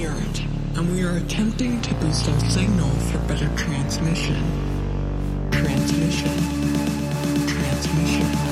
hear it, and we are attempting to boost our signal for better transmission. Transmission. Transmission.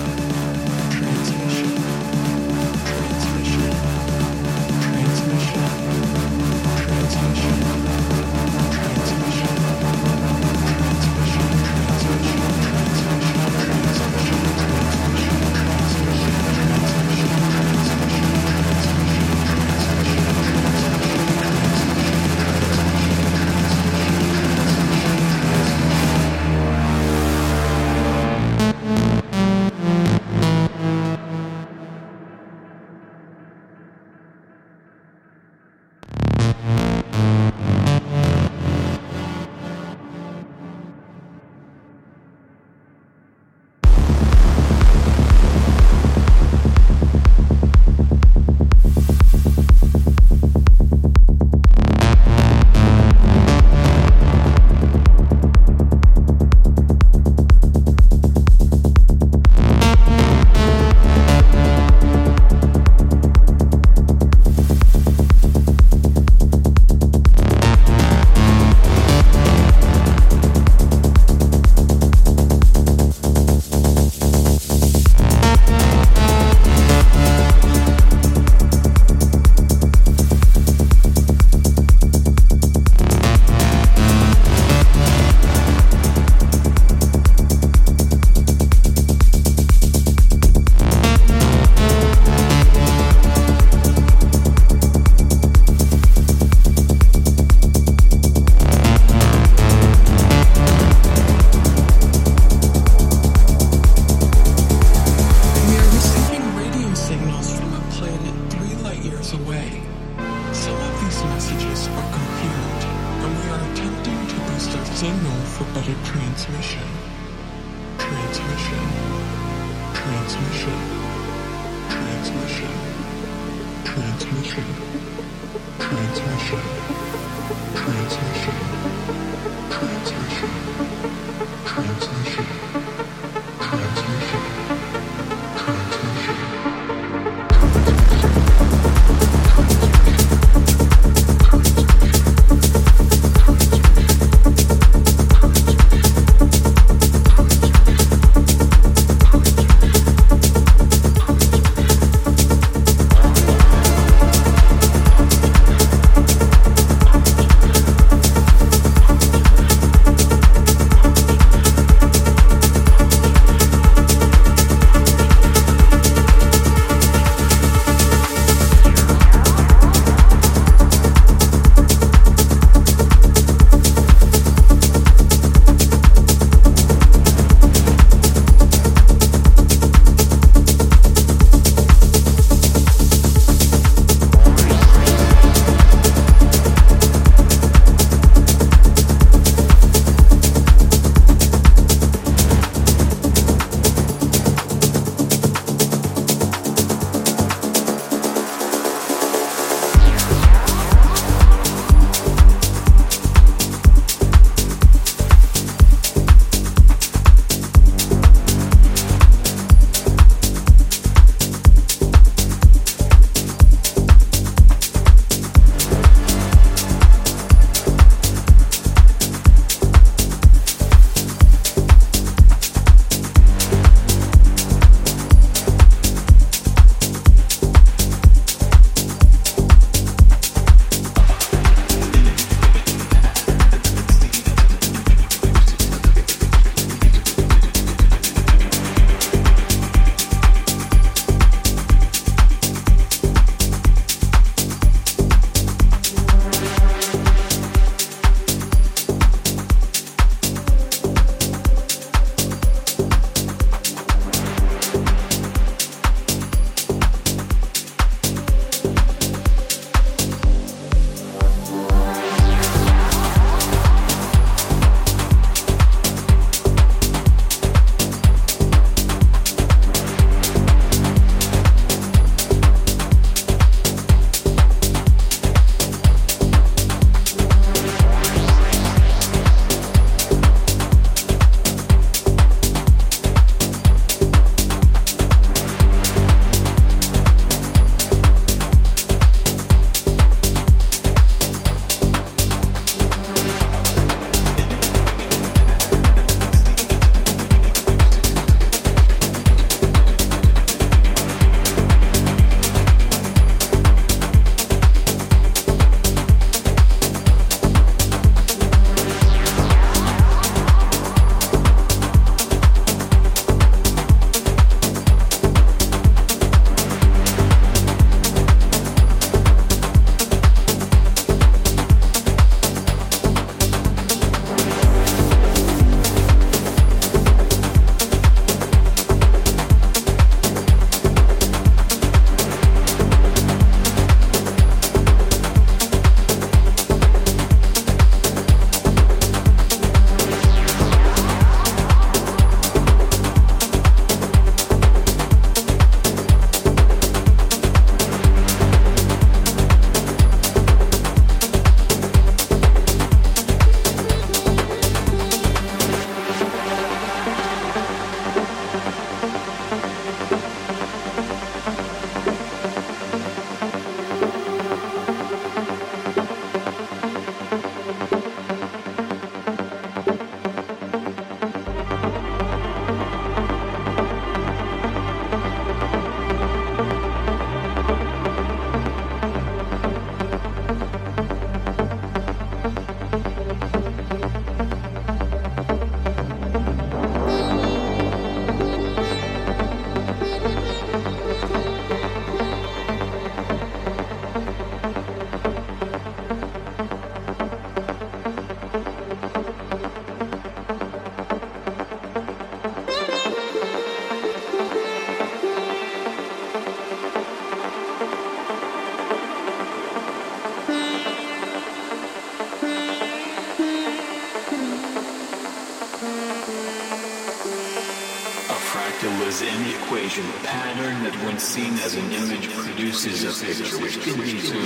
Seen as an image produces a picture which can be into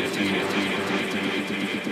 infinity.